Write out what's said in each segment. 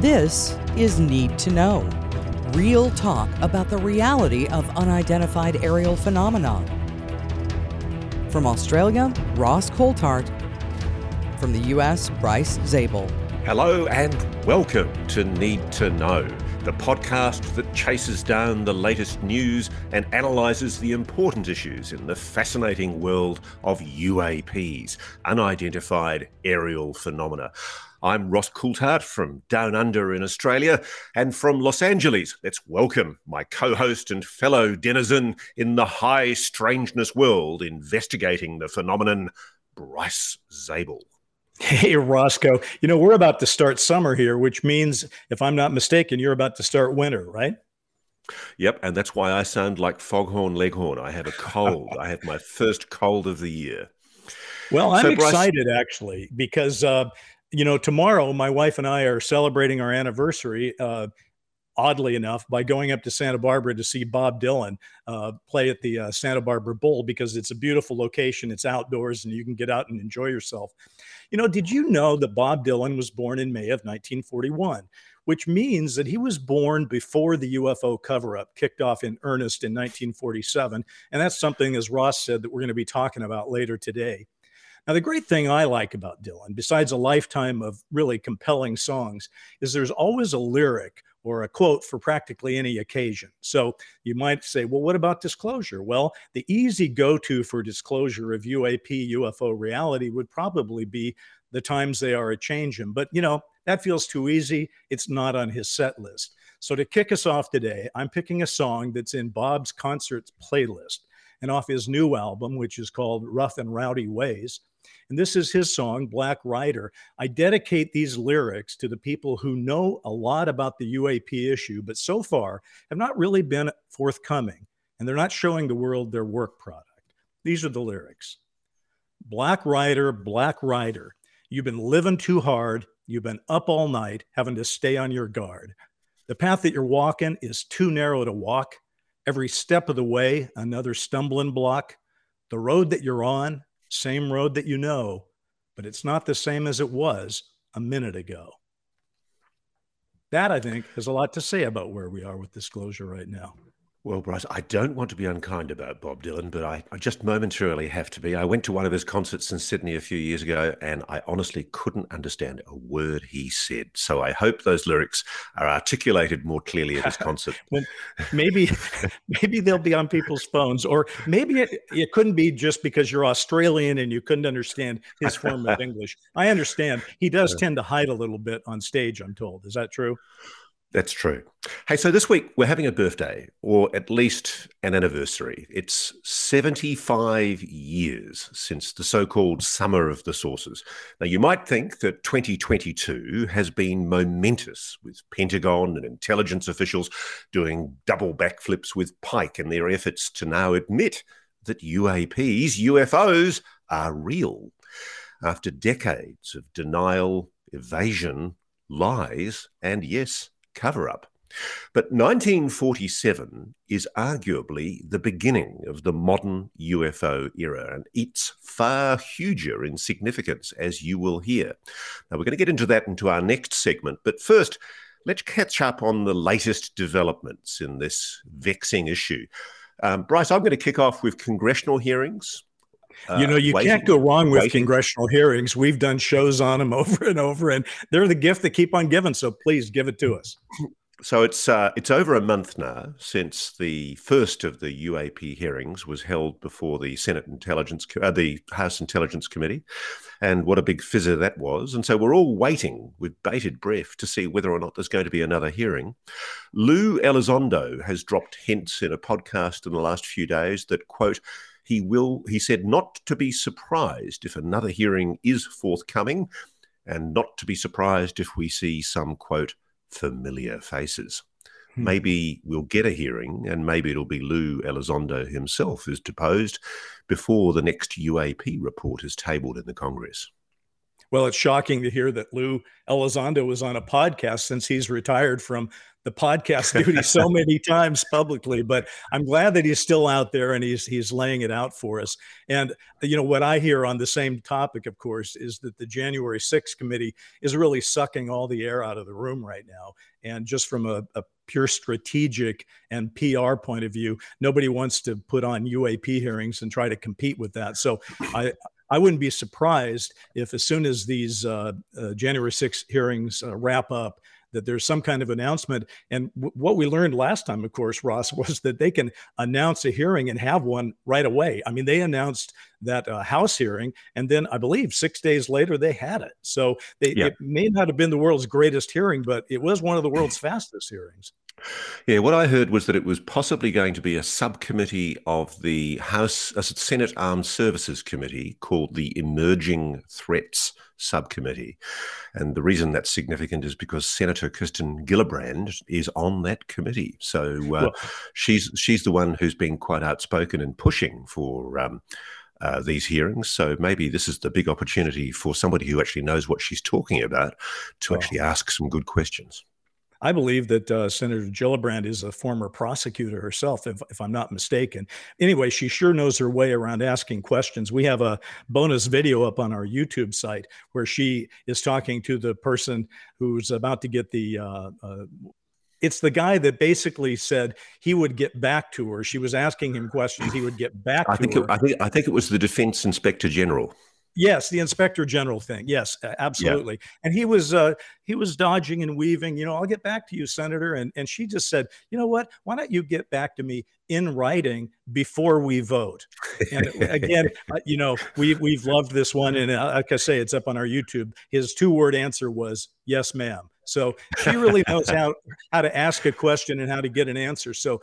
This is Need to Know. Real talk about the reality of unidentified aerial phenomena. From Australia, Ross Coulthart. From the US, Bryce Zabel. Hello and welcome to Need to Know, the podcast that chases down the latest news and analyses the important issues in the fascinating world of UAPs, unidentified aerial phenomena. I'm Ross Coulthart from Down Under in Australia and from Los Angeles. Let's welcome my co host and fellow denizen in the high strangeness world investigating the phenomenon, Bryce Zabel. Hey, Roscoe. You know, we're about to start summer here, which means, if I'm not mistaken, you're about to start winter, right? Yep, and that's why I sound like Foghorn Leghorn. I have a cold. I have my first cold of the year. Well, I'm so, excited Bryce, actually because uh, you know, tomorrow my wife and I are celebrating our anniversary. Uh, oddly enough, by going up to Santa Barbara to see Bob Dylan uh, play at the uh, Santa Barbara Bowl because it's a beautiful location. It's outdoors and you can get out and enjoy yourself. You know, did you know that Bob Dylan was born in May of 1941? Which means that he was born before the UFO cover up kicked off in earnest in 1947. And that's something, as Ross said, that we're going to be talking about later today. Now, the great thing I like about Dylan, besides a lifetime of really compelling songs, is there's always a lyric or a quote for practically any occasion. So you might say, well, what about disclosure? Well, the easy go to for disclosure of UAP, UFO reality would probably be the times they are a changing. But, you know, that feels too easy. It's not on his set list. So to kick us off today, I'm picking a song that's in Bob's concerts playlist and off his new album, which is called Rough and Rowdy Ways. And this is his song, Black Rider. I dedicate these lyrics to the people who know a lot about the UAP issue, but so far have not really been forthcoming, and they're not showing the world their work product. These are the lyrics Black Rider, Black Rider, you've been living too hard. You've been up all night having to stay on your guard. The path that you're walking is too narrow to walk. Every step of the way, another stumbling block. The road that you're on, same road that you know, but it's not the same as it was a minute ago. That, I think, has a lot to say about where we are with disclosure right now. Well, Bryce, I don't want to be unkind about Bob Dylan, but I, I, just momentarily have to be. I went to one of his concerts in Sydney a few years ago, and I honestly couldn't understand a word he said. So I hope those lyrics are articulated more clearly at his concert. well, maybe, maybe they'll be on people's phones, or maybe it, it couldn't be just because you're Australian and you couldn't understand his form of English. I understand he does tend to hide a little bit on stage. I'm told. Is that true? That's true. Hey, so this week we're having a birthday, or at least an anniversary. It's 75 years since the so called Summer of the Saucers. Now, you might think that 2022 has been momentous, with Pentagon and intelligence officials doing double backflips with Pike in their efforts to now admit that UAPs, UFOs, are real. After decades of denial, evasion, lies, and yes, cover up. But 1947 is arguably the beginning of the modern UFO era, and it's far huger in significance, as you will hear. Now, we're going to get into that into our next segment, but first, let's catch up on the latest developments in this vexing issue. Um, Bryce, I'm going to kick off with congressional hearings you know, you uh, can't go wrong with congressional hearings. We've done shows on them over and over, and they're the gift that keep on giving. So please give it to us. So it's uh, it's over a month now since the first of the UAP hearings was held before the Senate Intelligence, uh, the House Intelligence Committee, and what a big fizzer that was. And so we're all waiting with bated breath to see whether or not there's going to be another hearing. Lou Elizondo has dropped hints in a podcast in the last few days that quote he will, he said, not to be surprised if another hearing is forthcoming and not to be surprised if we see some, quote, familiar faces. Hmm. Maybe we'll get a hearing, and maybe it'll be Lou Elizondo himself who's deposed before the next UAP report is tabled in the Congress. Well, it's shocking to hear that Lou Elizondo was on a podcast since he's retired from the podcast duty so many times publicly. But I'm glad that he's still out there and he's he's laying it out for us. And you know what I hear on the same topic, of course, is that the January 6th committee is really sucking all the air out of the room right now. And just from a, a pure strategic and PR point of view, nobody wants to put on UAP hearings and try to compete with that. So I I wouldn't be surprised if, as soon as these uh, uh, January 6 hearings uh, wrap up, that there's some kind of announcement. And w- what we learned last time, of course, Ross, was that they can announce a hearing and have one right away. I mean, they announced that uh, House hearing, and then I believe six days later they had it. So they, yeah. it may not have been the world's greatest hearing, but it was one of the world's fastest hearings. Yeah, what I heard was that it was possibly going to be a subcommittee of the House, a Senate Armed Services Committee called the Emerging Threats Subcommittee. And the reason that's significant is because Senator Kirsten Gillibrand is on that committee. So uh, well, she's she's the one who's been quite outspoken and pushing for. Um, uh, these hearings. So maybe this is the big opportunity for somebody who actually knows what she's talking about to well, actually ask some good questions. I believe that uh, Senator Gillibrand is a former prosecutor herself, if, if, I'm not mistaken. Anyway, she sure knows her way around asking questions. We have a bonus video up on our YouTube site where she is talking to the person who's about to get the. Uh, uh, it's the guy that basically said he would get back to her. She was asking him questions. He would get back I to think her. It, I think I think it was the defense inspector general. Yes, the inspector general thing. Yes, absolutely. Yeah. And he was uh, he was dodging and weaving. You know, I'll get back to you, Senator. And and she just said, you know what? Why don't you get back to me in writing before we vote? And again, uh, you know, we we've loved this one, and uh, like I say, it's up on our YouTube. His two word answer was yes, ma'am. So she really knows how how to ask a question and how to get an answer. So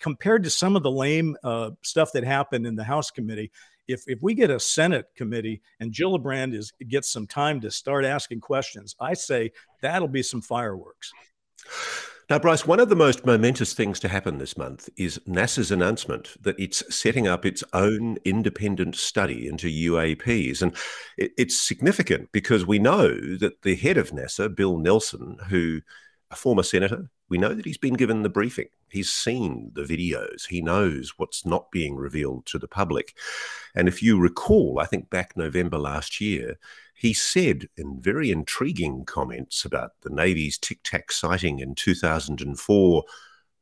compared to some of the lame uh, stuff that happened in the House committee if if we get a Senate committee and Gillibrand is gets some time to start asking questions, I say that'll be some fireworks. Now, Bryce, one of the most momentous things to happen this month is NASA's announcement that it's setting up its own independent study into UAPs. And it's significant because we know that the head of NASA, Bill Nelson, who a former senator, we know that he's been given the briefing. He's seen the videos. He knows what's not being revealed to the public. And if you recall, I think back November last year, he said in very intriguing comments about the Navy's Tic Tac sighting in 2004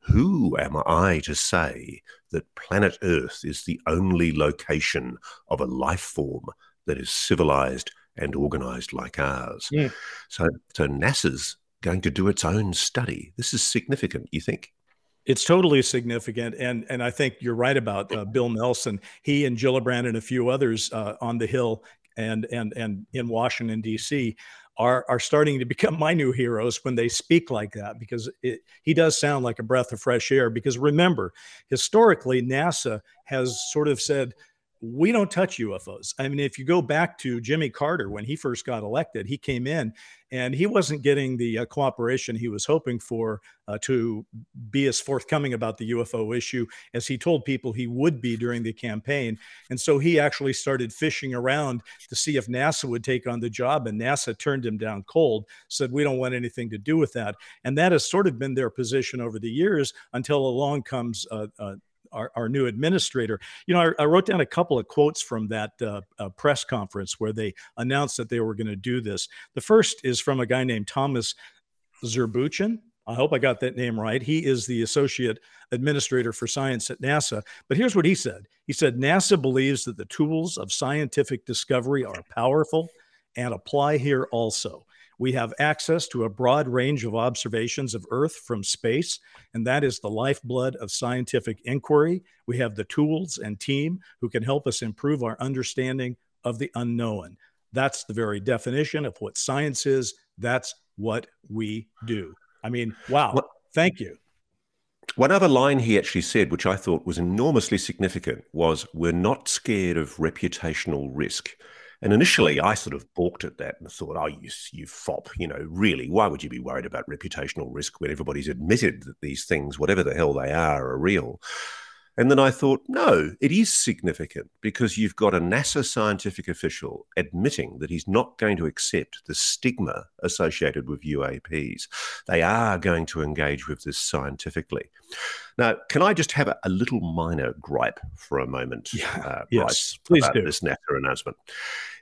Who am I to say that planet Earth is the only location of a life form that is civilized and organized like ours? Yeah. So, so NASA's going to do its own study. This is significant, you think? It's totally significant, and and I think you're right about uh, Bill Nelson. He and Gillibrand and a few others uh, on the Hill and and and in Washington D.C. are are starting to become my new heroes when they speak like that because it, he does sound like a breath of fresh air. Because remember, historically, NASA has sort of said we don't touch UFOs. I mean, if you go back to Jimmy Carter when he first got elected, he came in and he wasn't getting the uh, cooperation he was hoping for uh, to be as forthcoming about the UFO issue as he told people he would be during the campaign. And so he actually started fishing around to see if NASA would take on the job, and NASA turned him down cold, said, We don't want anything to do with that. And that has sort of been their position over the years until along comes uh, uh our, our new administrator. You know, I, I, wrote down a couple of quotes from that uh, uh, press conference where they announced that they were going to do this. The first is from a guy named Thomas Zurbuchen. I hope I got that name right. He is the associate administrator for science at NASA. But here's what he said He said, NASA believes that the tools of scientific discovery are powerful and apply here also. We have access to a broad range of observations of Earth from space, and that is the lifeblood of scientific inquiry. We have the tools and team who can help us improve our understanding of the unknown. That's the very definition of what science is. That's what we do. I mean, wow. Well, thank you. One other line he actually said, which I thought was enormously significant, was We're not scared of reputational risk. And initially, I sort of balked at that and thought, oh, you, you fop, you know, really, why would you be worried about reputational risk when everybody's admitted that these things, whatever the hell they are, are real? And then I thought, no, it is significant because you've got a NASA scientific official admitting that he's not going to accept the stigma associated with UAPs. They are going to engage with this scientifically. Now, can I just have a, a little minor gripe for a moment? Yeah, uh, yes, please do. This NASA announcement.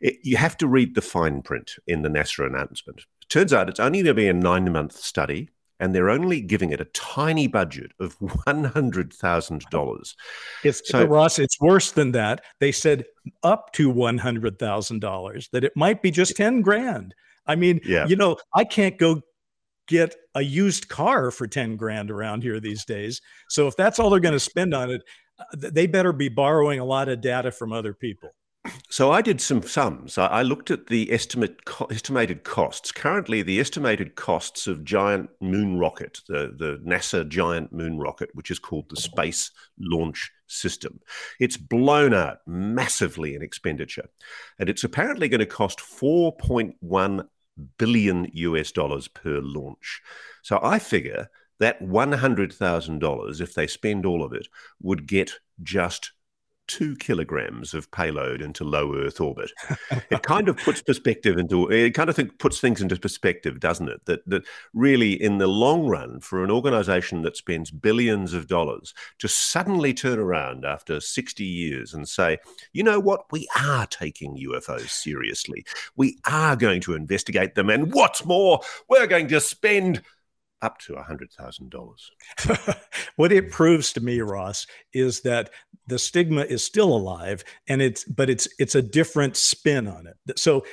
It, you have to read the fine print in the NASA announcement. It turns out it's only going to be a nine month study and they're only giving it a tiny budget of one hundred thousand dollars. It's so, Ross. It's worse than that. They said up to one hundred thousand dollars. That it might be just ten grand. I mean, yeah. you know, I can't go get a used car for 10 grand around here these days. So if that's all they're going to spend on it, uh, they better be borrowing a lot of data from other people. So I did some sums. I looked at the estimate co- estimated costs. Currently, the estimated costs of giant moon rocket, the, the NASA giant moon rocket, which is called the Space Launch System, it's blown out massively in expenditure, and it's apparently going to cost 4.1 billion US dollars per launch. So I figure that $100,000, if they spend all of it, would get just two kilograms of payload into low Earth orbit. it kind of puts perspective into it. Kind of think, puts things into perspective, doesn't it? That that really, in the long run, for an organisation that spends billions of dollars, to suddenly turn around after sixty years and say, you know what, we are taking UFOs seriously. We are going to investigate them, and what's more, we're going to spend up to $100,000. what it proves to me, Ross, is that the stigma is still alive and it's but it's it's a different spin on it. So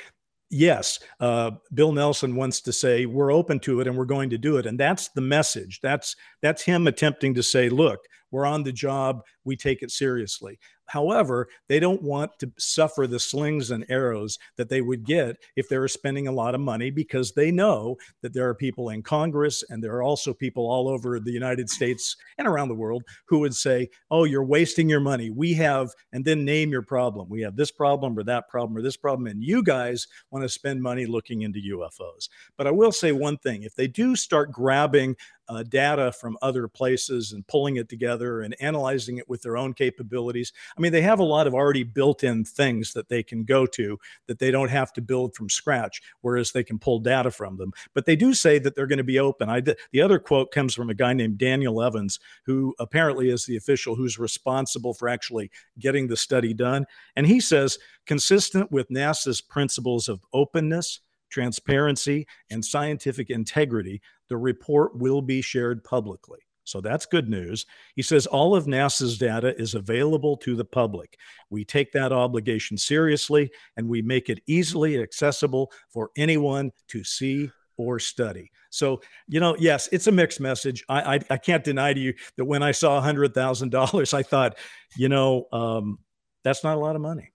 yes, uh, Bill Nelson wants to say we're open to it and we're going to do it, and that's the message. That's that's him attempting to say, look, we're on the job, we take it seriously. However, they don't want to suffer the slings and arrows that they would get if they were spending a lot of money because they know that there are people in Congress and there are also people all over the United States and around the world who would say, Oh, you're wasting your money. We have, and then name your problem. We have this problem or that problem or this problem. And you guys want to spend money looking into UFOs. But I will say one thing if they do start grabbing uh, data from other places and pulling it together and analyzing it with their own capabilities. I mean, they have a lot of already built in things that they can go to that they don't have to build from scratch, whereas they can pull data from them. But they do say that they're going to be open. I, the other quote comes from a guy named Daniel Evans, who apparently is the official who's responsible for actually getting the study done. And he says, consistent with NASA's principles of openness, transparency, and scientific integrity, the report will be shared publicly. So that's good news. He says all of NASA's data is available to the public. We take that obligation seriously and we make it easily accessible for anyone to see or study. So, you know, yes, it's a mixed message. I I, I can't deny to you that when I saw $100,000, I thought, you know, um, that's not a lot of money.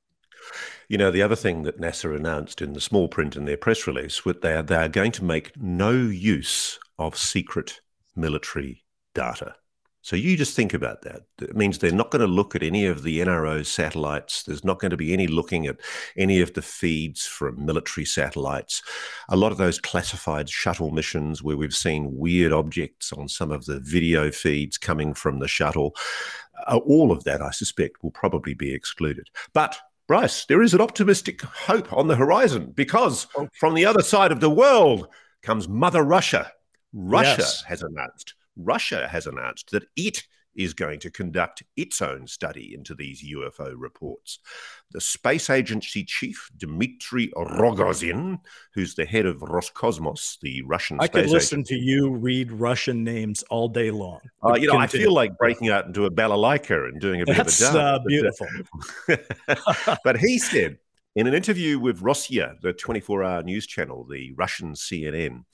You know, the other thing that NASA announced in the small print in their press release was they are, they are going to make no use of secret military data. So you just think about that. It means they're not going to look at any of the NRO satellites. There's not going to be any looking at any of the feeds from military satellites. A lot of those classified shuttle missions where we've seen weird objects on some of the video feeds coming from the shuttle, uh, all of that, I suspect, will probably be excluded. But Bryce, there is an optimistic hope on the horizon because oh. from the other side of the world comes Mother Russia. Russia yes. has announced Russia has announced that it is going to conduct its own study into these UFO reports. The space agency chief, Dmitry Rogozin, who's the head of Roscosmos, the Russian I could listen agency. to you read Russian names all day long. Uh, you know, Continue. I feel like breaking out into a balalaika and doing a bit That's, of a dance. Uh, beautiful. but he said in an interview with Rossiya, the 24 hour news channel, the Russian CNN,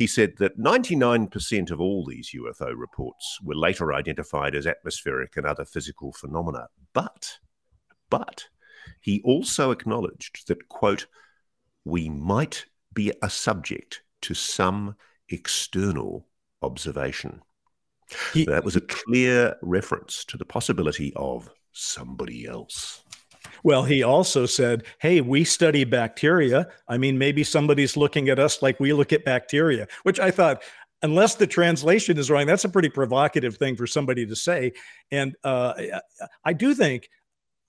he said that 99% of all these UFO reports were later identified as atmospheric and other physical phenomena. But, but, he also acknowledged that, quote, we might be a subject to some external observation. He, that was a clear reference to the possibility of somebody else. Well, he also said, Hey, we study bacteria. I mean, maybe somebody's looking at us like we look at bacteria, which I thought, unless the translation is wrong, that's a pretty provocative thing for somebody to say. And uh, I do think,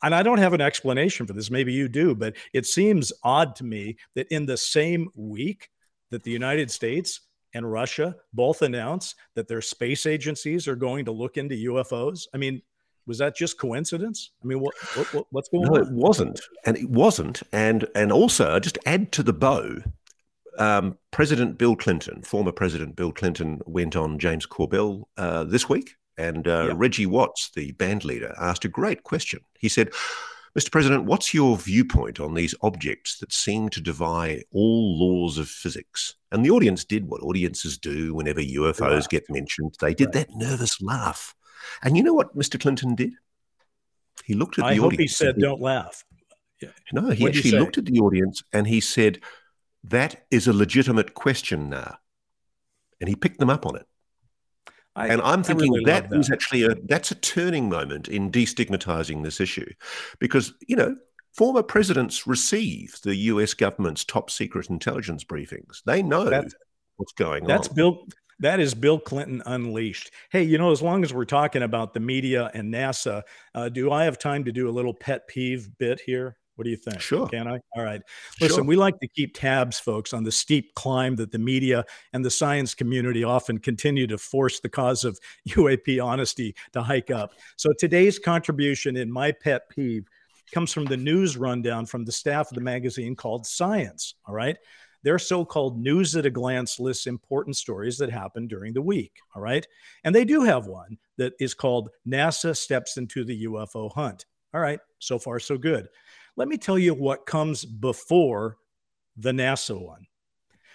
and I don't have an explanation for this, maybe you do, but it seems odd to me that in the same week that the United States and Russia both announce that their space agencies are going to look into UFOs. I mean, was that just coincidence? I mean, what, what what's going no, on? No, it wasn't, and it wasn't, and and also just add to the bow. Um, President Bill Clinton, former President Bill Clinton, went on James Corbell uh, this week, and uh, yep. Reggie Watts, the band leader, asked a great question. He said, Mr. President, what's your viewpoint on these objects that seem to defy all laws of physics? And the audience did what audiences do whenever UFOs get mentioned. They did right. that nervous laugh. And you know what Mr. Clinton did? He looked at the I audience. hope he said, he, "Don't laugh." Yeah. No, he What'd actually looked at the audience and he said, "That is a legitimate question now," and he picked them up on it. I, and I'm thinking really that, that is actually a that's a turning moment in destigmatizing this issue, because you know former presidents receive the U.S. government's top secret intelligence briefings. They know that's, what's going that's on. That's Bill. That is Bill Clinton unleashed. Hey, you know, as long as we're talking about the media and NASA, uh, do I have time to do a little pet peeve bit here? What do you think? Sure. Can I? All right. Listen, sure. we like to keep tabs, folks, on the steep climb that the media and the science community often continue to force the cause of UAP honesty to hike up. So today's contribution in my pet peeve comes from the news rundown from the staff of the magazine called Science. All right. Their so called news at a glance lists important stories that happened during the week. All right. And they do have one that is called NASA Steps into the UFO Hunt. All right. So far, so good. Let me tell you what comes before the NASA one.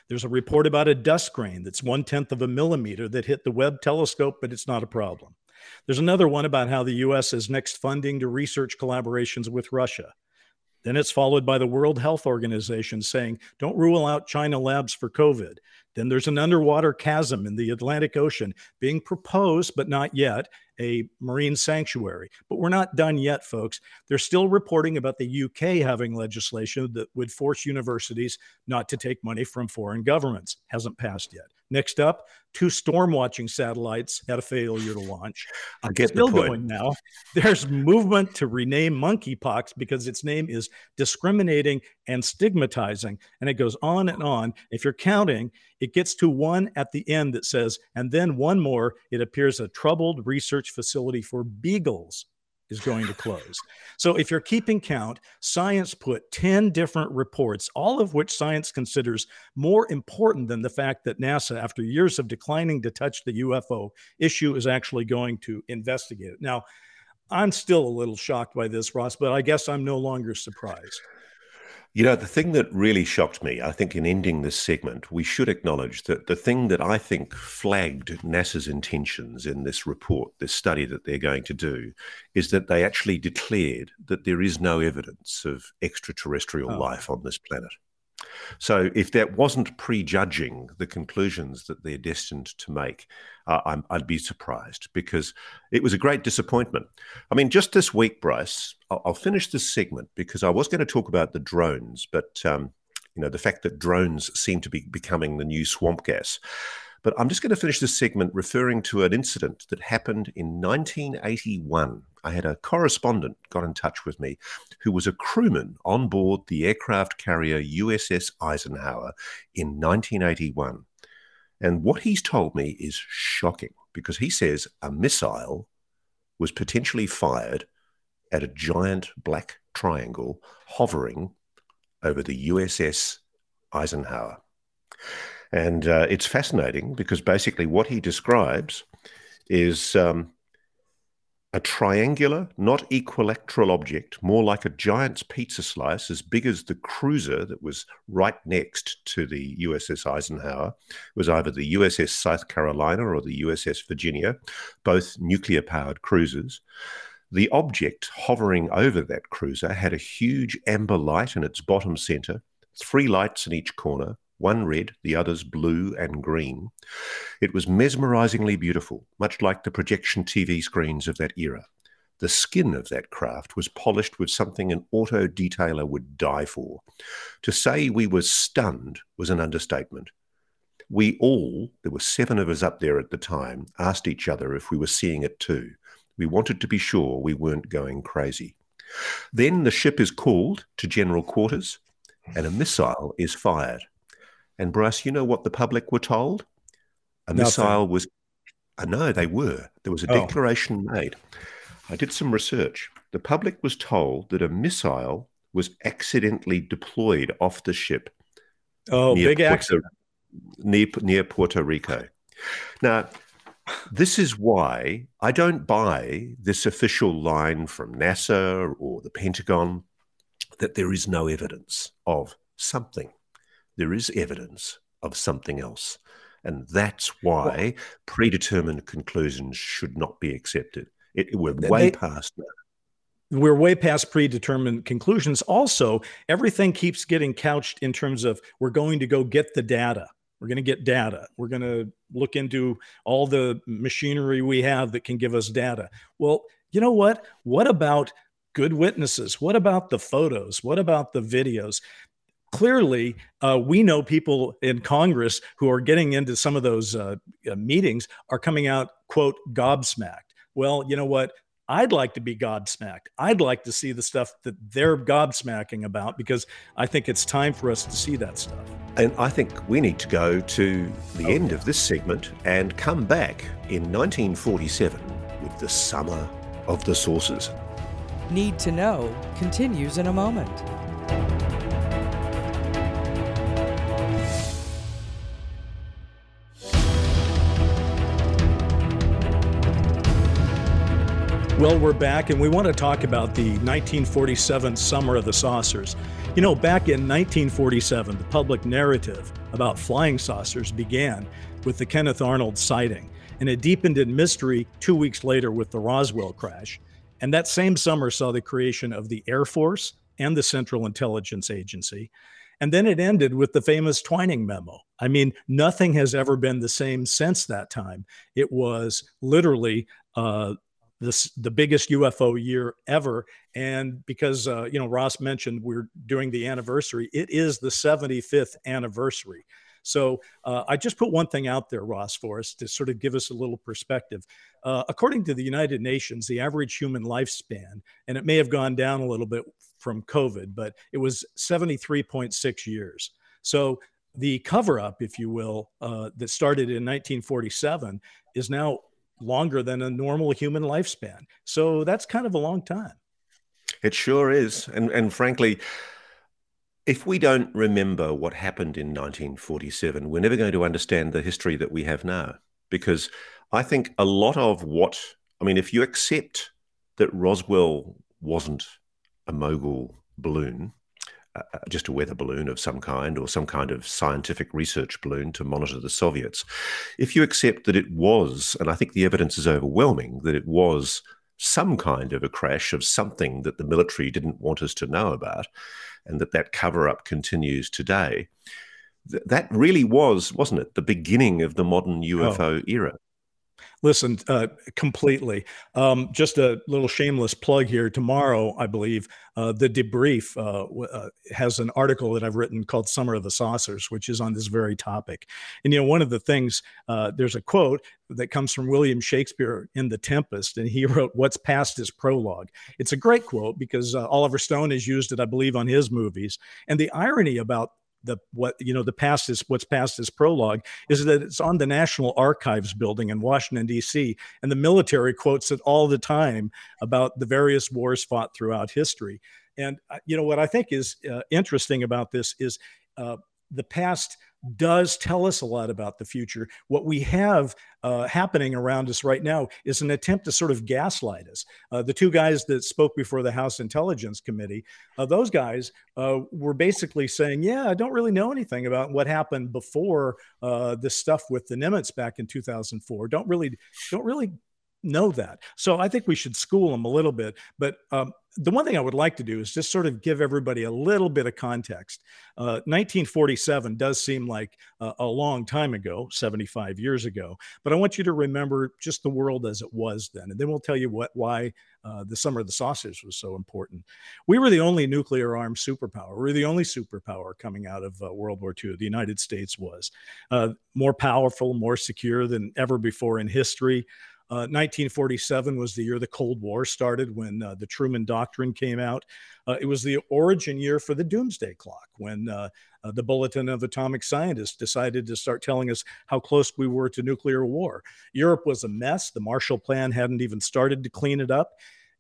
There's a report about a dust grain that's one tenth of a millimeter that hit the Webb telescope, but it's not a problem. There's another one about how the U.S. is next funding to research collaborations with Russia. Then it's followed by the World Health Organization saying, don't rule out China labs for COVID. Then there's an underwater chasm in the Atlantic Ocean being proposed, but not yet, a marine sanctuary. But we're not done yet, folks. They're still reporting about the UK having legislation that would force universities not to take money from foreign governments. Hasn't passed yet. Next up, two storm watching satellites had a failure to launch. I get Still the point. going now. There's movement to rename monkeypox because its name is discriminating and stigmatizing. And it goes on and on. If you're counting, it gets to one at the end that says, and then one more, it appears a troubled research facility for beagles is going to close. So if you're keeping count, science put 10 different reports, all of which science considers more important than the fact that NASA, after years of declining to touch the UFO issue, is actually going to investigate it. Now, I'm still a little shocked by this, Ross, but I guess I'm no longer surprised. You know, the thing that really shocked me, I think, in ending this segment, we should acknowledge that the thing that I think flagged NASA's intentions in this report, this study that they're going to do, is that they actually declared that there is no evidence of extraterrestrial oh. life on this planet. So, if that wasn't prejudging the conclusions that they're destined to make, uh, i would be surprised because it was a great disappointment. I mean, just this week, Bryce, I'll, I'll finish this segment because I was going to talk about the drones, but um, you know the fact that drones seem to be becoming the new swamp gas. But I'm just going to finish this segment referring to an incident that happened in 1981. I had a correspondent got in touch with me who was a crewman on board the aircraft carrier USS Eisenhower in 1981. And what he's told me is shocking because he says a missile was potentially fired at a giant black triangle hovering over the USS Eisenhower. And uh, it's fascinating because basically what he describes is um, a triangular, not equilateral object, more like a giant's pizza slice, as big as the cruiser that was right next to the USS Eisenhower. Was either the USS South Carolina or the USS Virginia, both nuclear powered cruisers. The object hovering over that cruiser had a huge amber light in its bottom center, three lights in each corner, one red, the others blue and green. It was mesmerizingly beautiful, much like the projection TV screens of that era. The skin of that craft was polished with something an auto detailer would die for. To say we were stunned was an understatement. We all, there were seven of us up there at the time, asked each other if we were seeing it too. We wanted to be sure we weren't going crazy. Then the ship is called to general quarters and a missile is fired. And Bryce, you know what the public were told? A Nothing. missile was. Uh, no, they were. There was a oh. declaration made. I did some research. The public was told that a missile was accidentally deployed off the ship. Oh, big Puerto, accident. Near, near Puerto Rico. Now, this is why I don't buy this official line from NASA or the Pentagon that there is no evidence of something. There is evidence of something else. And that's why well, predetermined conclusions should not be accepted. It, we're way they, past that. We're way past predetermined conclusions. Also, everything keeps getting couched in terms of we're going to go get the data. We're going to get data. We're going to look into all the machinery we have that can give us data. Well, you know what? What about good witnesses? What about the photos? What about the videos? Clearly, uh, we know people in Congress who are getting into some of those uh, uh meetings are coming out, quote, gobsmacked. Well, you know what? I'd like to be godsmacked. I'd like to see the stuff that they're gobsmacking about because I think it's time for us to see that stuff. And I think we need to go to the oh, end of this segment and come back in 1947 with the summer of the saucers Need to know continues in a moment. Well, we're back and we want to talk about the 1947 Summer of the Saucers. You know, back in 1947, the public narrative about flying saucers began with the Kenneth Arnold sighting, and it deepened in mystery two weeks later with the Roswell crash. And that same summer saw the creation of the Air Force and the Central Intelligence Agency. And then it ended with the famous Twining memo. I mean, nothing has ever been the same since that time. It was literally uh, this the biggest UFO year ever. And because uh, you know Ross mentioned we're doing the anniversary, it is the 75th anniversary. So uh, I just put one thing out there, Ross, for us to sort of give us a little perspective. Uh, according to the United Nations, the average human lifespan, and it may have gone down a little bit from COVID, but it was 73.6 years. So the cover up, if you will, uh, that started in 1947 is now longer than a normal human lifespan. So that's kind of a long time. It sure is. And, and frankly, if we don't remember what happened in 1947, we're never going to understand the history that we have now. Because I think a lot of what, I mean, if you accept that Roswell wasn't a mogul balloon, uh, just a weather balloon of some kind or some kind of scientific research balloon to monitor the Soviets. If you accept that it was, and I think the evidence is overwhelming, that it was some kind of a crash of something that the military didn't want us to know about, and that that cover up continues today, th- that really was, wasn't it, the beginning of the modern UFO oh. era? Listen, uh, completely. Um, just a little shameless plug here. Tomorrow, I believe, uh, the debrief uh, uh, has an article that I've written called "Summer of the Saucers," which is on this very topic. And you know, one of the things uh, there's a quote that comes from William Shakespeare in *The Tempest*, and he wrote, "What's past is prologue." It's a great quote because uh, Oliver Stone has used it, I believe, on his movies. And the irony about the what you know the past is what's past is prologue is that it's on the National Archives building in Washington D.C. and the military quotes it all the time about the various wars fought throughout history. And uh, you know what I think is uh, interesting about this is uh, the past does tell us a lot about the future. What we have uh, happening around us right now is an attempt to sort of gaslight us. Uh, the two guys that spoke before the House Intelligence Committee, uh, those guys uh, were basically saying, "Yeah, I don't really know anything about what happened before uh, this stuff with the Nimitz back in 2004. Don't really, don't really know that. So I think we should school them a little bit. But um, the one thing I would like to do is just sort of give everybody a little bit of context. Uh, 1947 does seem like a, a long time ago, 75 years ago, but I want you to remember just the world as it was then, and then we'll tell you what why uh, the summer of the saucers was so important. We were the only nuclear armed superpower. We were the only superpower coming out of uh, World War II. The United States was uh, more powerful, more secure than ever before in history. 1947 uh, was the year the Cold War started when uh, the Truman Doctrine came out. Uh, it was the origin year for the doomsday clock when uh, uh, the Bulletin of Atomic Scientists decided to start telling us how close we were to nuclear war. Europe was a mess. The Marshall Plan hadn't even started to clean it up.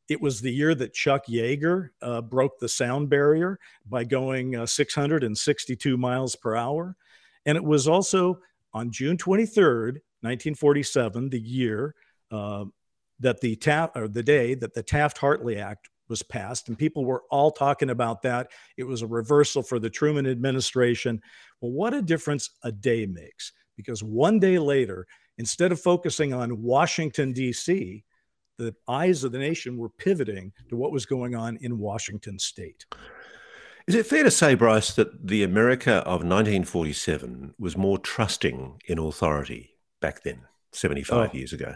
It was the year that Chuck Yeager broke the sound barrier by going 662 miles per hour. And it was also on June 23rd, 1947, the year uh, that the Taft or the day that the Taft Hartley Act was passed, and people were all talking about that. It was a reversal for the Truman administration. Well, what a difference a day makes! Because one day later, instead of focusing on Washington D.C., the eyes of the nation were pivoting to what was going on in Washington State. Is it fair to say, Bryce, that the America of 1947 was more trusting in authority back then, 75 oh, years ago?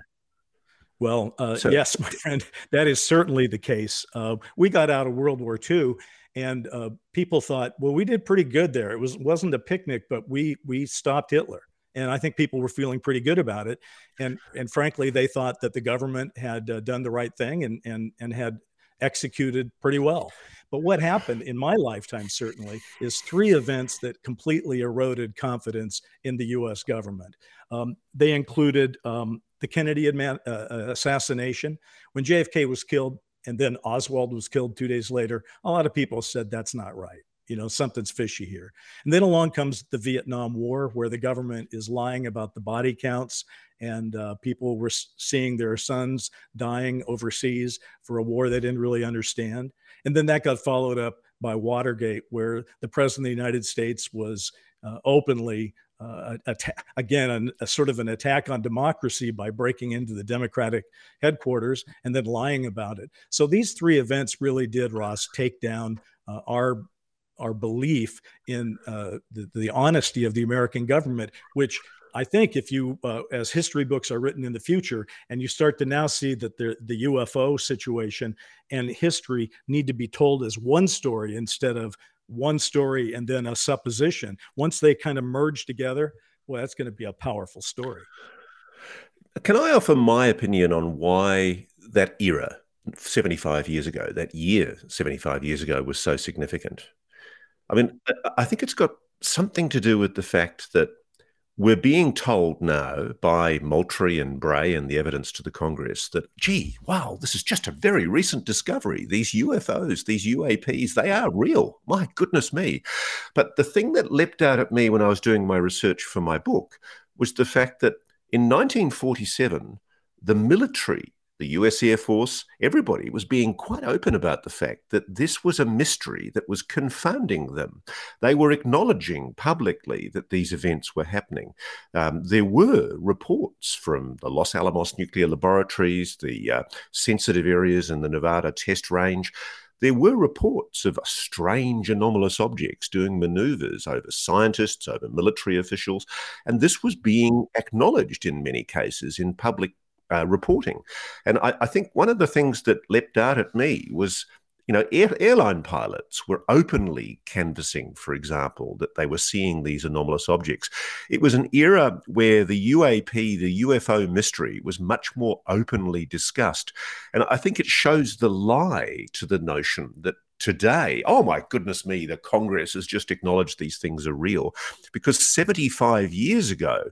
Well, uh, so, yes, my friend, that is certainly the case. Uh, we got out of World War II, and uh, people thought, well, we did pretty good there. It was wasn't a picnic, but we we stopped Hitler, and I think people were feeling pretty good about it. And and frankly, they thought that the government had uh, done the right thing and and and had executed pretty well. But what happened in my lifetime, certainly, is three events that completely eroded confidence in the U.S. government. Um, they included um, the Kennedy uh, uh, assassination. When JFK was killed and then Oswald was killed two days later, a lot of people said that's not right. You know, something's fishy here. And then along comes the Vietnam War, where the government is lying about the body counts, and uh, people were seeing their sons dying overseas for a war they didn't really understand. And then that got followed up by Watergate, where the president of the United States was uh, openly uh, again, a, a, sort of an attack on democracy by breaking into the Democratic headquarters and then lying about it. So these three events really did, Ross, take down uh, our our belief in uh, the, the honesty of the American government, which I think if you, uh, as history books are written in the future, and you start to now see that the, the UFO situation and history need to be told as one story instead of one story and then a supposition. Once they kind of merge together, well, that's going to be a powerful story. Can I offer my opinion on why that era, 75 years ago, that year, 75 years ago, was so significant? I mean, I think it's got something to do with the fact that we're being told now by Moultrie and Bray and the evidence to the Congress that, gee, wow, this is just a very recent discovery. These UFOs, these UAPs, they are real. My goodness me. But the thing that leapt out at me when I was doing my research for my book was the fact that in 1947, the military the US Air Force, everybody was being quite open about the fact that this was a mystery that was confounding them. They were acknowledging publicly that these events were happening. Um, there were reports from the Los Alamos nuclear laboratories, the uh, sensitive areas in the Nevada test range there were reports of strange anomalous objects doing maneuvers over scientists, over military officials, and this was being acknowledged in many cases in public uh, reporting. And I, I, think one of the things that leapt out at me was, you know, air, airline pilots were openly canvassing, for example, that they were seeing these anomalous objects. It was an era where the UAP, the UFO mystery, was much more openly discussed. And I think it shows the lie to the notion that today, oh my goodness me, the Congress has just acknowledged these things are real. Because 75 years ago,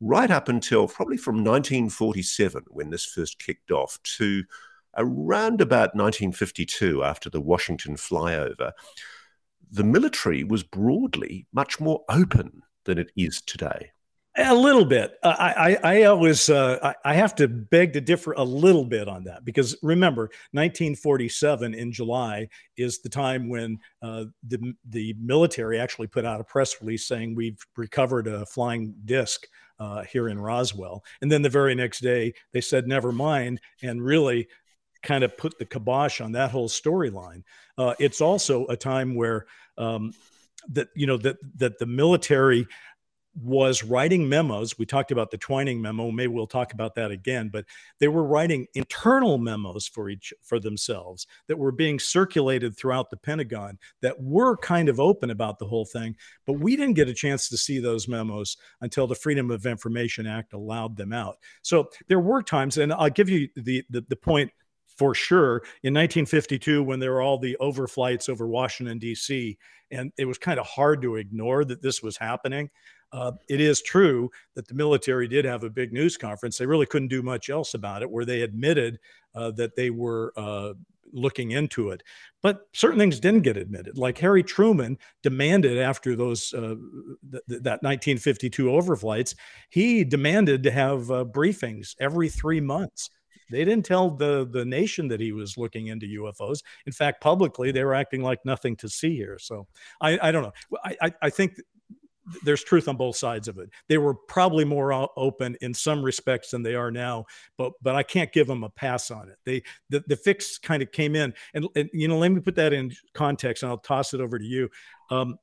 right up until probably from 1947, when this first kicked off, to around about 1952, after the Washington flyover, the military was broadly much more open than it is today. A little bit. I, I, I always uh, I, have to beg to differ a little bit on that because remember, 1947 in July is the time when uh, the the military actually put out a press release saying we've recovered a flying disc uh, here in Roswell. And then the very next day, they said, never mind, and really kind of put the kibosh on that whole storyline. Uh, it's also a time where um, that you know that that the military was writing memos. We talked about the Twining memo. Maybe we'll talk about that again. But they were writing internal memos for each for themselves that were being circulated throughout the Pentagon that were kind of open about the whole thing. But we didn't get a chance to see those memos until the Freedom of Information Act allowed them out. So there were times, and I'll give you the the, the point for sure in 1952 when there were all the overflights over Washington D.C. and it was kind of hard to ignore that this was happening. Uh, it is true that the military did have a big news conference. They really couldn't do much else about it, where they admitted uh, that they were uh, looking into it. But certain things didn't get admitted. Like Harry Truman demanded after those uh, th- that 1952 overflights, he demanded to have uh, briefings every three months. They didn't tell the the nation that he was looking into UFOs. In fact, publicly, they were acting like nothing to see here. So I, I don't know. I, I, I think there's truth on both sides of it. They were probably more open in some respects than they are now, but but I can't give them a pass on it. They the, the fix kind of came in, and, and you know let me put that in context, and I'll toss it over to you, um,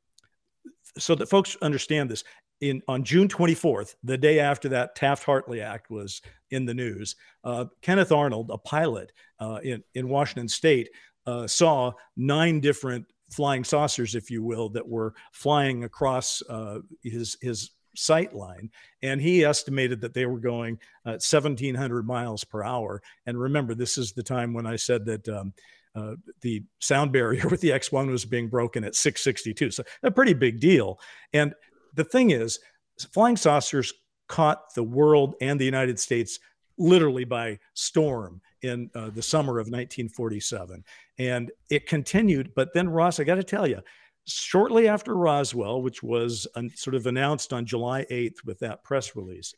so that folks understand this. In on June 24th, the day after that Taft Hartley Act was in the news, uh, Kenneth Arnold, a pilot uh, in in Washington State, uh, saw nine different flying saucers, if you will, that were flying across uh, his his sight line, and he estimated that they were going at 1,700 miles per hour. And remember, this is the time when I said that. Um, uh, the sound barrier with the X1 was being broken at 662. So a pretty big deal. And the thing is, flying saucers caught the world and the United States literally by storm in uh, the summer of 1947. And it continued. But then, Ross, I got to tell you, shortly after Roswell, which was sort of announced on July 8th with that press release,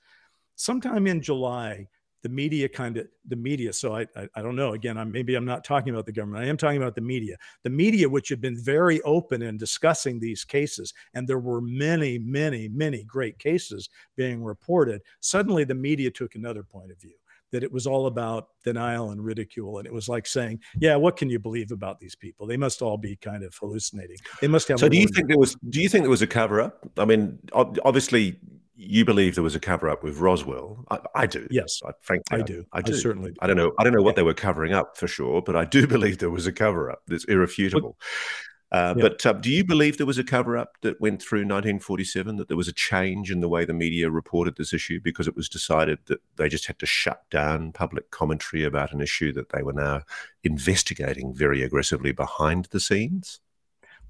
sometime in July, the media kind of the media so I, I, I don't know again i'm maybe i'm not talking about the government i am talking about the media the media which had been very open in discussing these cases and there were many many many great cases being reported suddenly the media took another point of view that it was all about denial and ridicule. And it was like saying, yeah, what can you believe about these people? They must all be kind of hallucinating. They must have. So do you think there was, do you think there was a cover up? I mean, obviously you believe there was a cover up with Roswell. I, I do. Yes. I, frankly, I do. I, do. I certainly do. I don't know. I don't know what they were covering up for sure, but I do believe there was a cover up that's irrefutable. Uh, yeah. But uh, do you believe there was a cover up that went through 1947, that there was a change in the way the media reported this issue because it was decided that they just had to shut down public commentary about an issue that they were now investigating very aggressively behind the scenes?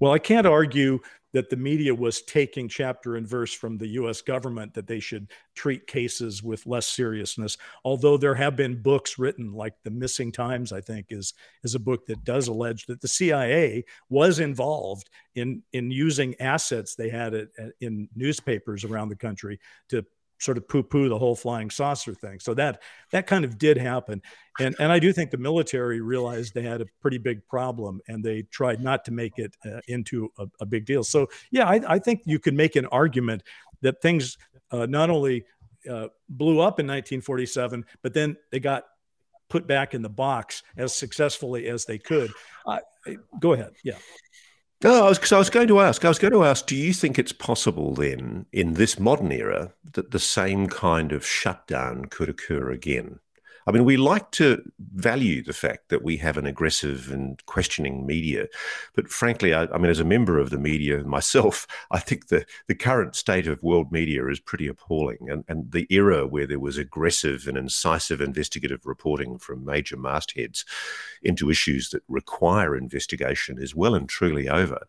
Well, I can't argue that the media was taking chapter and verse from the US government that they should treat cases with less seriousness. Although there have been books written, like The Missing Times, I think, is, is a book that does allege that the CIA was involved in, in using assets they had at, at, in newspapers around the country to sort of poo-poo the whole flying saucer thing. So that that kind of did happen, and and I do think the military realized they had a pretty big problem, and they tried not to make it uh, into a, a, big deal. So yeah, I, I, think you could make an argument that things uh, not only uh, blew up in 1947, but then they got put back in the box as successfully as they could. go ahead, yeah. No, I was, I was going to ask. I was going to ask. Do you think it's possible then, in this modern era, that the same kind of shutdown could occur again? I mean, we like to value the fact that we have an aggressive and questioning media. But frankly, I, I, mean, as a member of the media myself, I think the, the current state of world media is pretty appalling. And, and the era where there was aggressive and incisive investigative reporting from major mastheads into issues that require investigation is well and truly over.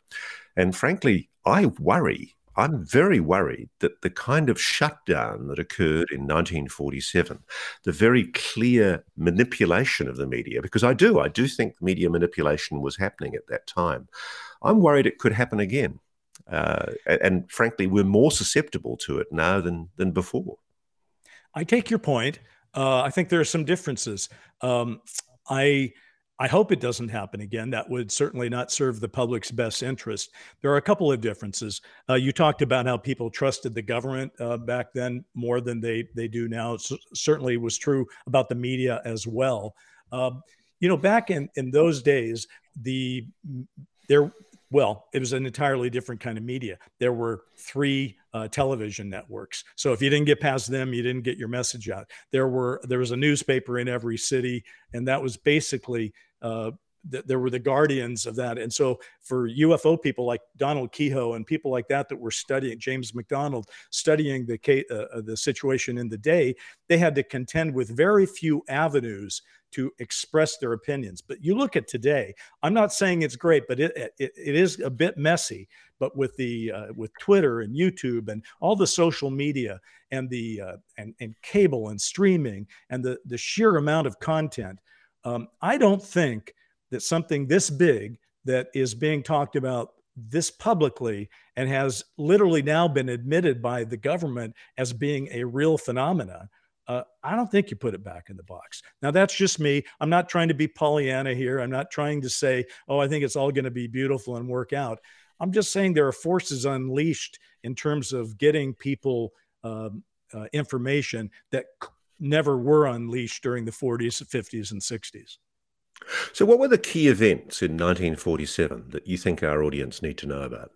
And frankly, I worry I'm very worried that the kind of shutdown that occurred in 1947, the very clear manipulation of the media, because I do, I do think media manipulation was happening at that time. I'm worried it could happen again. Uh, and frankly, we're more susceptible to it now than, than before. I take your point. Uh, I think there are some differences. Um, I I hope it doesn't happen again. That would certainly not serve the public's best interest. There are a couple of differences. Uh, you talked about how people trusted the government uh, back then more than they they do now. It certainly was true about the media as well. Uh, you know, back in in those days, the there well, it was an entirely different kind of media. There were three uh, television networks, so if you didn't get past them, you didn't get your message out. There were there was a newspaper in every city, and that was basically uh, th- there were the guardians of that. And so for UFO people like Donald Keyhoe and people like that that were studying James McDonald studying the uh, uh, the situation in the day, they had to contend with very few avenues to express their opinions. But you look at today, I'm not saying it's great, but it, it, it is a bit messy. But with the uh, with Twitter and YouTube and all the social media and the uh, and, and cable and streaming and the the sheer amount of content, um, I don't think that something this big that is being talked about this publicly and has literally now been admitted by the government as being a real phenomena. Uh, I don't think you put it back in the box. Now, that's just me. I'm not trying to be Pollyanna here. I'm not trying to say, oh, I think it's all going to be beautiful and work out. I'm just saying there are forces unleashed in terms of getting people um, uh, information that never were unleashed during the 40s, 50s, and 60s. So, what were the key events in 1947 that you think our audience need to know about?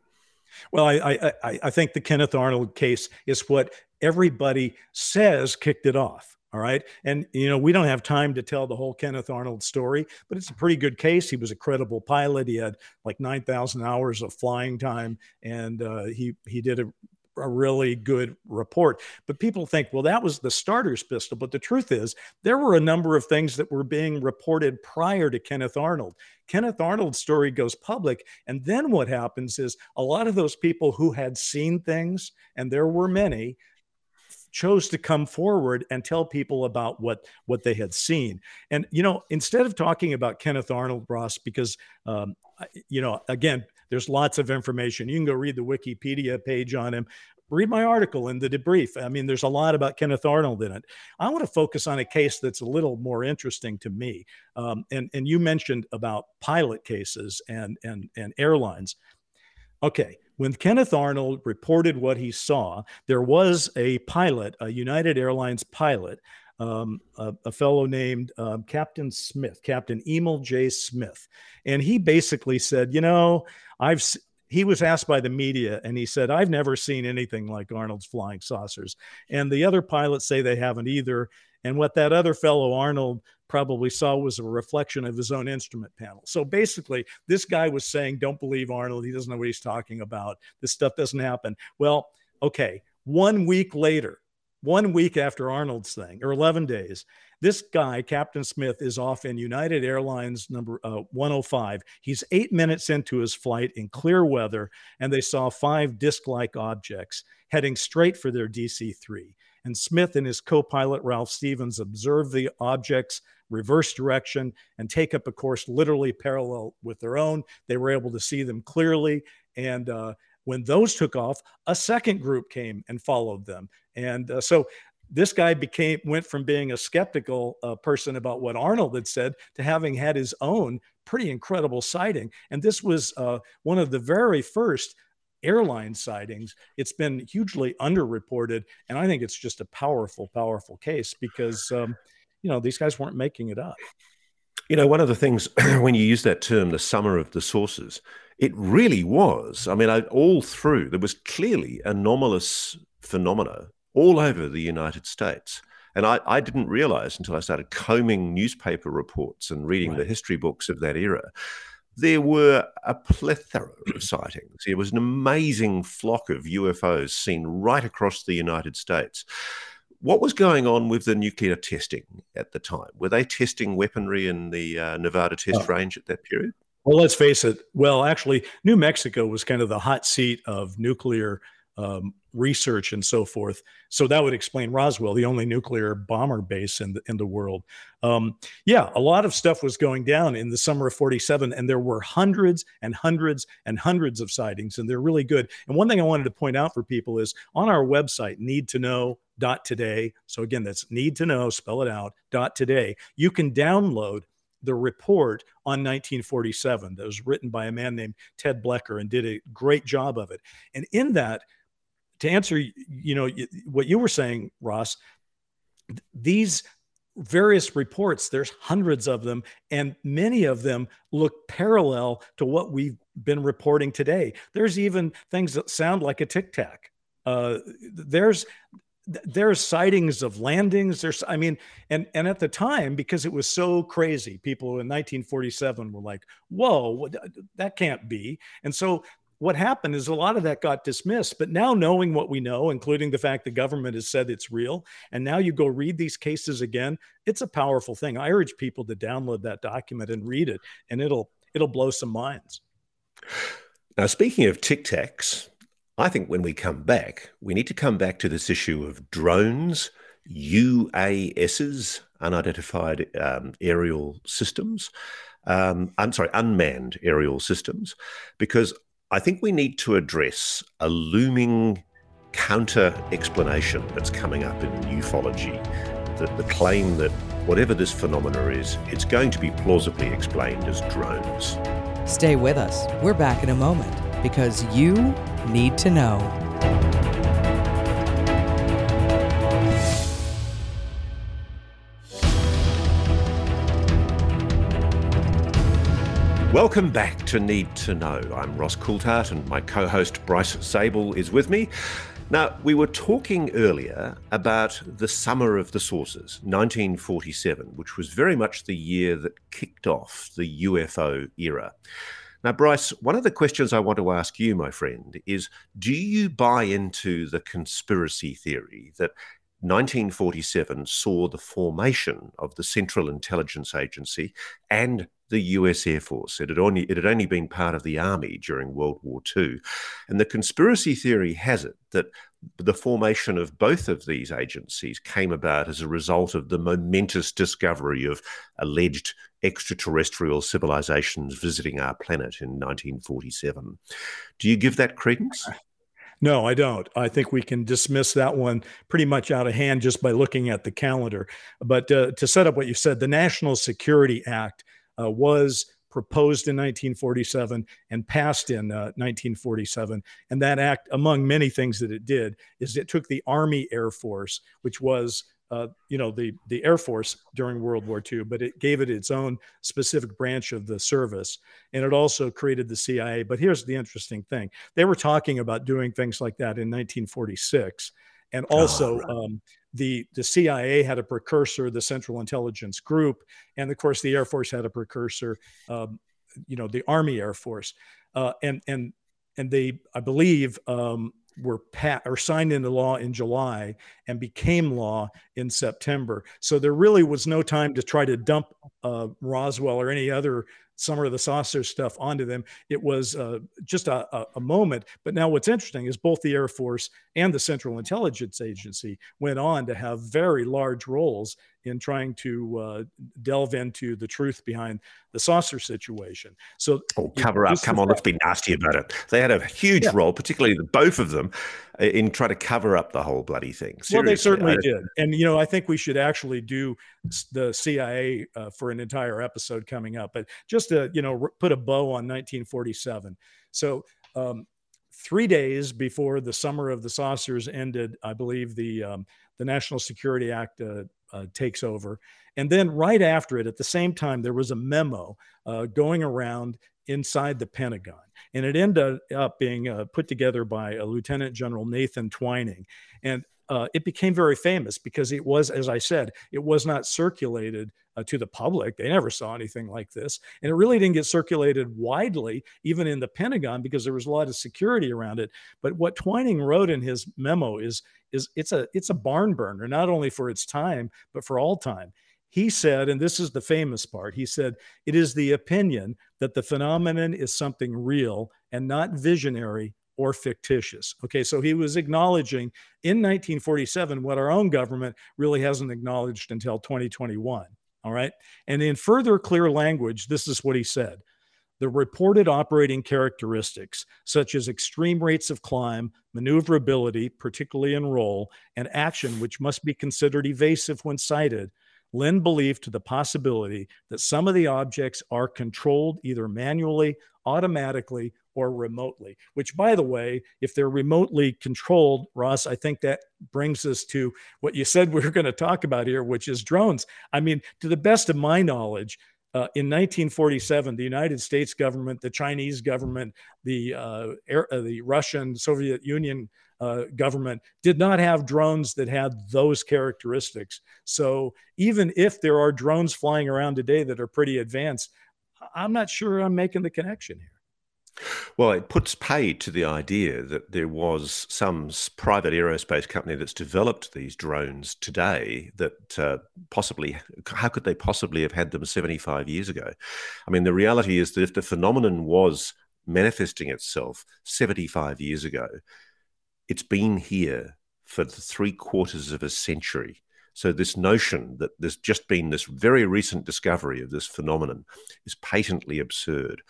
Well, I, I, I think the Kenneth Arnold case is what everybody says kicked it off. All right. And, you know, we don't have time to tell the whole Kenneth Arnold story, but it's a pretty good case. He was a credible pilot. He had like 9,000 hours of flying time and uh, he, he did a a really good report. But people think, well, that was the starter's pistol. But the truth is, there were a number of things that were being reported prior to Kenneth Arnold. Kenneth Arnold's story goes public. And then what happens is a lot of those people who had seen things, and there were many, chose to come forward and tell people about what what they had seen and you know instead of talking about kenneth arnold ross because um, you know again there's lots of information. You can go read the Wikipedia page on him. Read my article in the debrief. I mean, there's a lot about Kenneth Arnold in it. I want to focus on a case that's a little more interesting to me. Um, and and you mentioned about pilot cases and and and airlines. Okay, when Kenneth Arnold reported what he saw, there was a pilot, a United Airlines pilot, um, a, a, fellow named um, Captain Smith, Captain Emil J. Smith. And he basically said, you know, I've he was asked by the media and he said, I've never seen anything like Arnold's flying saucers. And the other pilots say they haven't either. And what that other fellow Arnold probably saw was a reflection of his own instrument panel. So basically, this guy was saying, Don't believe Arnold. He doesn't know what he's talking about. This stuff doesn't happen. Well, okay. One week later, one week after Arnold's thing, or 11 days, this guy, Captain Smith, is off in United Airlines number uh, 105. He's eight minutes into his flight in clear weather, and they saw five disc like objects heading straight for their DC 3. And Smith and his co pilot, Ralph Stevens, observe the objects reverse direction and take up a course literally parallel with their own. They were able to see them clearly. And uh, when those took off, a second group came and followed them. And uh, so this guy became went from being a skeptical uh, person about what Arnold had said to having had his own pretty incredible sighting. And this was uh, one of the very first airline sightings. It's been hugely underreported, and I think it's just a powerful, powerful case because um, you know these guys weren't making it up. You know, one of the things when you use that term, the summer of the saucers, it really was. I mean, I, all through there was clearly anomalous phenomena all over the United States. And I, I didn't realize until I started combing newspaper reports and reading right. the history books of that era. There were a plethora of sightings. It was an amazing flock of UFOs seen right across the United States. What was going on with the nuclear testing at the time? Were they testing weaponry in the uh, Nevada test oh. range at that period? Well, let's face it. Well, actually, New Mexico was kind of the hot seat of nuclear um, research and so forth. So that would explain Roswell, the only nuclear bomber base in the in the world. Um, yeah, a lot of stuff was going down in the summer of '47, and there were hundreds and hundreds and hundreds of sightings, and they're really good. And one thing I wanted to point out for people is on our website, need to know dot today. So again, that's need to know, spell it out dot today. You can download the report on 1947 that was written by a man named Ted Bloecher and did a great job of it. And in that, to answer, you know, what you were saying, Ross, these various reports, there's hundreds of them, and many of them look parallel to what we've been reporting today. There's even things that sound like a tic tac. Uh, there's there's sightings of landings there's i mean and and at the time because it was so crazy people in 1947 were like whoa that can't be and so what happened is a lot of that got dismissed but now knowing what we know including the fact the government has said it's real and now you go read these cases again it's a powerful thing i urge people to download that document and read it and it'll it'll blow some minds now speaking of tic tacs I think when we come back, we need to come back to this issue of drones, UASs, unidentified um, aerial systems. Um, I'm sorry, unmanned aerial systems, because I think we need to address a looming counter explanation that's coming up in ufology. That the claim that whatever this phenomena is, it's going to be plausibly explained as drones. Stay with us. We're back in a moment because you need to know. Welcome back to Need to Know. I'm Ross Coulthart and my co host Bryce Zabel is with me. Now, we were talking earlier about the summer of the Saucers, 1947, which was very much the year that kicked off the UFO era. Now, Bryce, one of the questions I want to ask you, my friend, is do you buy into the conspiracy theory that 1947 saw the formation of the Central Intelligence Agency and the US Air Force. It had only it had only been part of the army during World War II. And the conspiracy theory has it that the formation of both of these agencies came about as a result of the momentous discovery of alleged extraterrestrial civilizations visiting our planet in 1947. Do you give that credence? No, I don't. I think we can dismiss that one pretty much out of hand just by looking at the calendar. But uh, to set up what you said, the National Security Act uh, was proposed in 1947 and passed in uh, 1947. And that act, among many things that it did, is it took the Army Air Force, which was uh, you know the the Air Force during World War II, but it gave it its own specific branch of the service, and it also created the CIA. But here's the interesting thing: they were talking about doing things like that in 1946, and also oh, um, the the CIA had a precursor, the Central Intelligence Group, and of course the Air Force had a precursor, um, you know, the Army Air Force, uh, and and and they, I believe, um, were pat or signed into law in July and became law in September. So there really was no time to try to dump uh, Roswell or any other Summer of the Saucer stuff onto them. It was uh, just a, a, a, moment. But now what's interesting is both the Air Force and the Central Intelligence Agency went on to have very large roles in trying to uh, delve into the truth behind the saucer situation. So, oh, cover up. Come on, let's be nasty about it. They had a huge yeah. role, particularly the both of them, in trying to cover up the whole bloody thing. Seriously. Well, they certainly did. And, you know, I think we should actually do the CIA uh, for an entire episode coming up. But just to, you know, put a bow on 1947. So, um, three days before the summer of the saucers ended, I believe the um, the National Security Act uh, uh, takes over. And then right after it, at the same time, there was a memo uh, going around inside the Pentagon. And it ended up being uh, put together by a Lieutenant General Nathan Twining. And uh, it became very famous because it was, as I said, it was not circulated uh, to the public. They never saw anything like this. And it really didn't get circulated widely, even in the Pentagon, because there was a lot of security around it. But what Twining wrote in his memo is, is it's a it's a barn burner, not only for its time, but for all time. He said, and this is the famous part, he said, it is the opinion that the phenomenon is something real and not visionary or fictitious. Okay, so he was acknowledging in 1947 what our own government really hasn't acknowledged until 2021. All right, and in further clear language, this is what he said. The reported operating characteristics, such as extreme rates of climb, maneuverability, particularly in roll, and action, which must be considered evasive when sighted, lend belief to the possibility that some of the objects are controlled either manually, automatically, or remotely. Which, by the way, if they're remotely controlled, Ross, I think that brings us to what you said we were going to talk about here, which is drones. I mean, to the best of my knowledge, uh, in 1947, the United States government, the Chinese government, the uh, air, uh, the Russian Soviet Union uh, government did not have drones that had those characteristics. So even if there are drones flying around today that are pretty advanced, I'm not sure I'm making the connection here. Well, it puts paid to the idea that there was some private aerospace company that's developed these drones today that uh, possibly, how could they possibly have had them 75 years ago? I mean, the reality is that if the phenomenon was manifesting itself 75 years ago, it's been here for three quarters of a century. So, this notion that there's just been this very recent discovery of this phenomenon is patently absurd.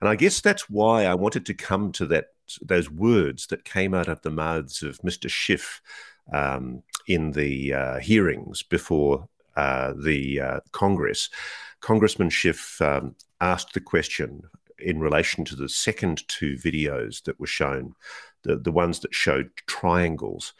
And I guess that's why I wanted to come to that those words that came out of the mouths of Mr. Schiff um, in the uh, hearings before uh, the uh, Congress. Congressman Schiff um, asked the question in relation to the second two videos that were shown, the, the ones that showed triangles.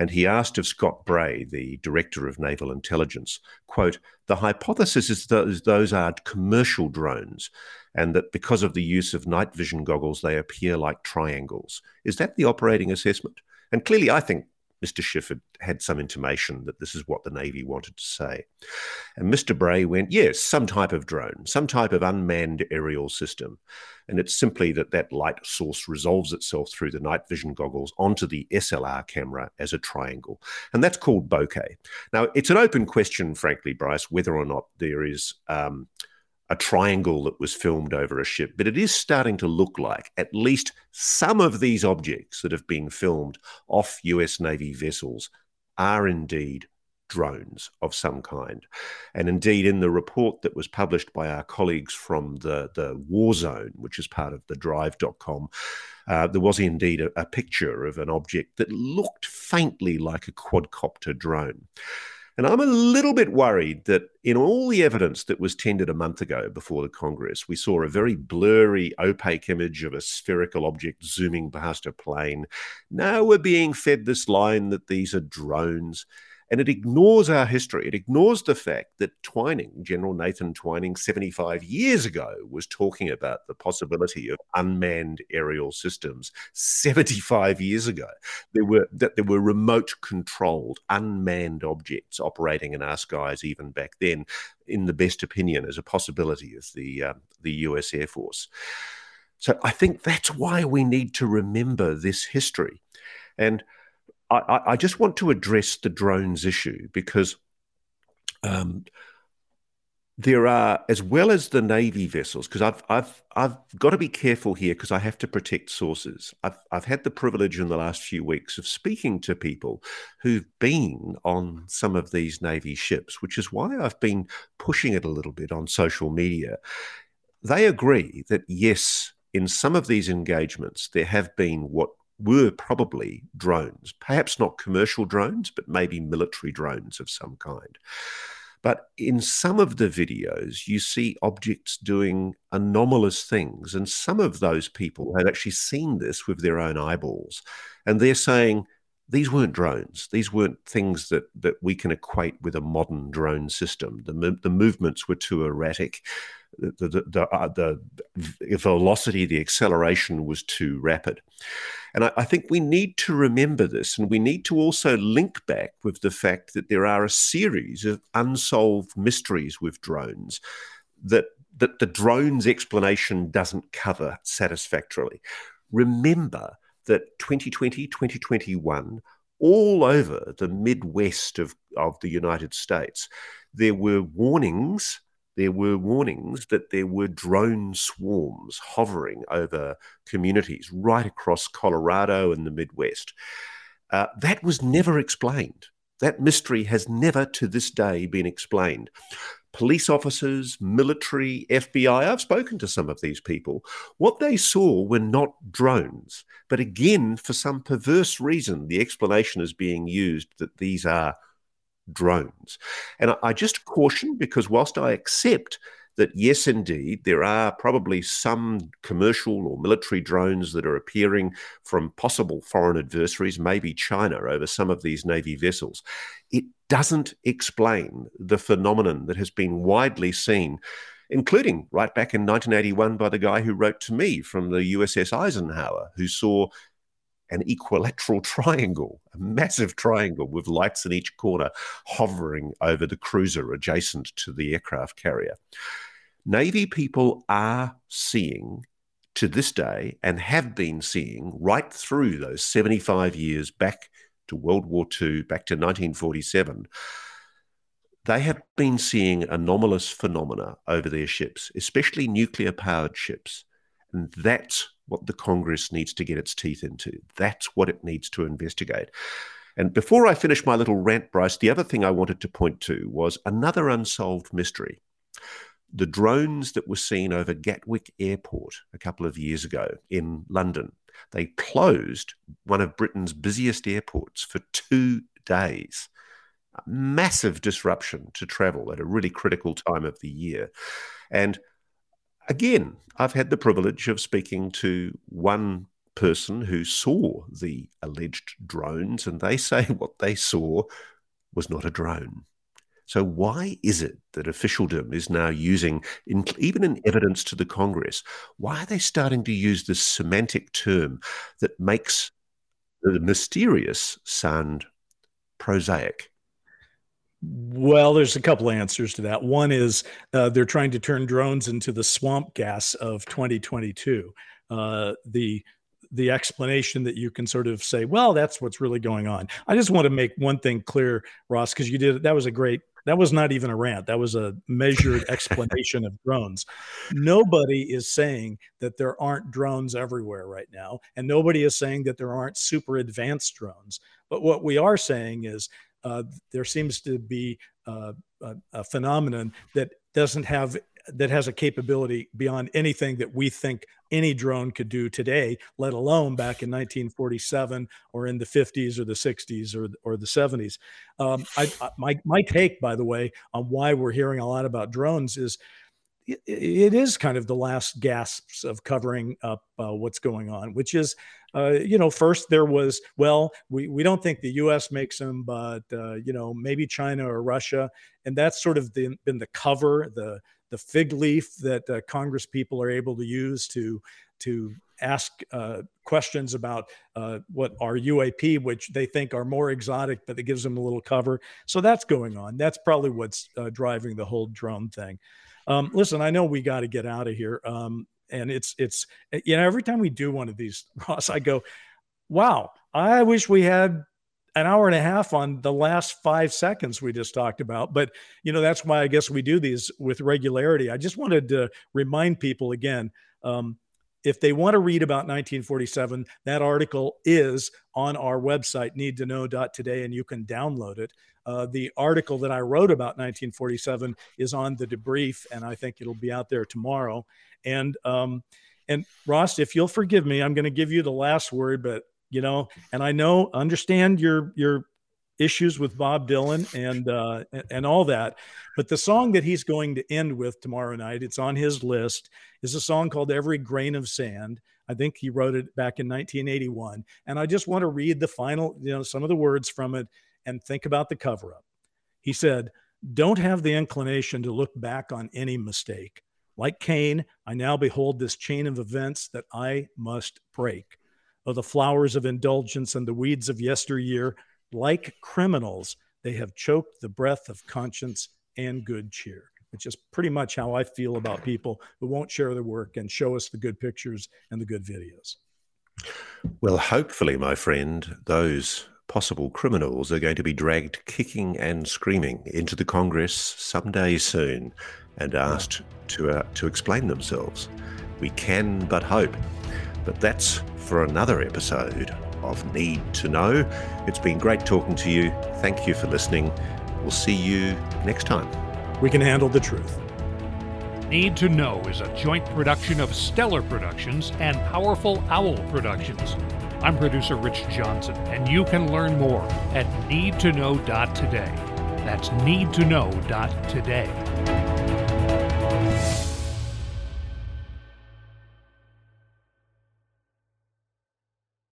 And he asked of Scott Bray, the director of naval intelligence, quote, the hypothesis is that those are commercial drones and that because of the use of night vision goggles, they appear like triangles. Is that the operating assessment? And clearly, I think Mr. Schiff had some intimation that this is what the Navy wanted to say. And Mr. Bray went, yes, some type of drone, some type of unmanned aerial system. And it's simply that that light source resolves itself through the night vision goggles onto the SLR camera as a triangle. And that's called bokeh. Now, it's an open question, frankly, Bryce, whether or not there is. Um, a triangle that was filmed over a ship, but it is starting to look like at least some of these objects that have been filmed off US Navy vessels are indeed drones of some kind. And indeed, in the report that was published by our colleagues from the, the War Zone, which is part of the drive.com, uh, there was indeed a, a picture of an object that looked faintly like a quadcopter drone. And I'm a little bit worried that in all the evidence that was tendered a month ago before the Congress, we saw a very blurry, opaque image of a spherical object zooming past a plane. Now we're being fed this line that these are drones. And it ignores our history. It ignores the fact that Twining, General Nathan Twining, 75 years ago, was talking about the possibility of unmanned aerial systems. 75 years ago, there were that there were remote controlled unmanned objects operating in our skies even back then, in the best opinion, as a possibility of the uh, the U.S. Air Force. So I think that's why we need to remember this history, and I, I just want to address the drones issue because um, there are, as well as the navy vessels, because I've I've I've got to be careful here because I have to protect sources. I've I've had the privilege in the last few weeks of speaking to people who've been on some of these navy ships, which is why I've been pushing it a little bit on social media. They agree that yes, in some of these engagements, there have been what were probably drones, perhaps not commercial drones, but maybe military drones of some kind. But in some of the videos, you see objects doing anomalous things. And some of those people have actually seen this with their own eyeballs. And they're saying, these weren't drones. These weren't things that, that we can equate with a modern drone system. The, the movements were too erratic the the the, uh, the, velocity, the acceleration was too rapid. And I, I, think we need to remember this, and we need to also link back with the fact that there are a series of unsolved mysteries with drones that that the drone's explanation doesn't cover satisfactorily. Remember that 2020, 2021, all over the Midwest of, of the United States, there were warnings there were warnings that there were drone swarms hovering over communities right across Colorado and the Midwest. Uh, that was never explained. That mystery has never to this day been explained. Police officers, military, FBI, I've spoken to some of these people. What they saw were not drones. But again, for some perverse reason, the explanation is being used that these are drones. And I just caution because whilst I accept that yes, indeed, there are probably some commercial or military drones that are appearing from possible foreign adversaries, maybe China, over some of these Navy vessels. It doesn't explain the phenomenon that has been widely seen including right back in 1981 by the guy who wrote to me from the USS Eisenhower, who saw an equilateral triangle, a massive triangle with lights in each corner hovering over the cruiser adjacent to the aircraft carrier. Navy people are seeing to this day and have been seeing right through those 75 years back to World War II, back to 1947 they have been seeing anomalous phenomena over their ships, especially nuclear powered ships. And that's what the Congress needs to get its teeth into. That's what it needs to investigate. And before I finish my little rant, Bryce, the other thing I wanted to point to was another unsolved mystery. The drones that were seen over Gatwick Airport a couple of years ago in London, they closed one of Britain's busiest airports for two days A massive disruption to travel at a really critical time of the year. And again, I've had the privilege of speaking to one person who saw the alleged drones, and they say what they saw was not a drone. So, why is it that officialdom is now using, in, even in evidence to the Congress, why are they starting to use this semantic term that makes the mysterious sound prosaic? Well, there's a couple answers to that. One is uh, they're trying to turn drones into the swamp gas of 2022. Uh, the the explanation that you can sort of say, well, that's what's really going on. I just want to make one thing clear, Ross, because you did that was a great that was not even a rant. That was a measured explanation of drones. Nobody is saying that there aren't drones everywhere right now, and nobody is saying that there aren't super advanced drones. But what we are saying is uh, there seems to be uh, a, a, phenomenon that doesn't have that has a capability beyond anything that we think any drone could do today, let alone back in 1947 or in the 50s or the 60s or, or the 70s. Um, I, I, my, my take, by the way, on why we're hearing a lot about drones is it, it is kind of the last gasps of covering up uh, what's going on, which is uh, you know, first there was, well, we, we don't think the U.S. makes them, but uh, you know, maybe China or Russia, and that's sort of the, been the cover, the the fig leaf that uh, Congress people are able to use to to ask uh, questions about uh, what are UAP, which they think are more exotic, but it gives them a little cover. So that's going on. That's probably what's uh, driving the whole drone thing. Um, listen, I know we got to get out of here. Um, and it's it's you know every time we do one of these ross i go wow i wish we had an hour and a half on the last five seconds we just talked about but you know that's why i guess we do these with regularity. I just wanted to remind people again um, if they want to read about 1947 that article is on our website need to know today and you can download it. Uh, the article that i wrote about 1947 is on the debrief and i think it'll be out there tomorrow. And um, and Ross, if you'll forgive me, I'm going to give you the last word, but you know, and I know understand your your issues with Bob Dylan and uh, and all that, but the song that he's going to end with tomorrow night, it's on his list, is a song called "Every Grain of Sand." I think he wrote it back in 1981, and I just want to read the final, you know, some of the words from it and think about the cover up. He said, "Don't have the inclination to look back on any mistake." Like Cain, I now behold this chain of events that I must break. Of the flowers of indulgence and the weeds of yesteryear, like criminals, they have choked the breath of conscience and good cheer, which is pretty much how I feel about people who won't share their work and show us the good pictures and the good videos. Well, hopefully, my friend, those possible criminals are going to be dragged kicking and screaming into the Congress someday soon and asked to, uh, to explain themselves. We can but hope. But that's for another episode of Need to Know. It's been great talking to you. Thank you for listening. We'll see you next time. We can handle the truth. Need to Know is a joint production of Stellar Productions and Powerful Owl Productions. I'm producer Rich Johnson, and you can learn more at needtoknow.today. That's needtoknow.today.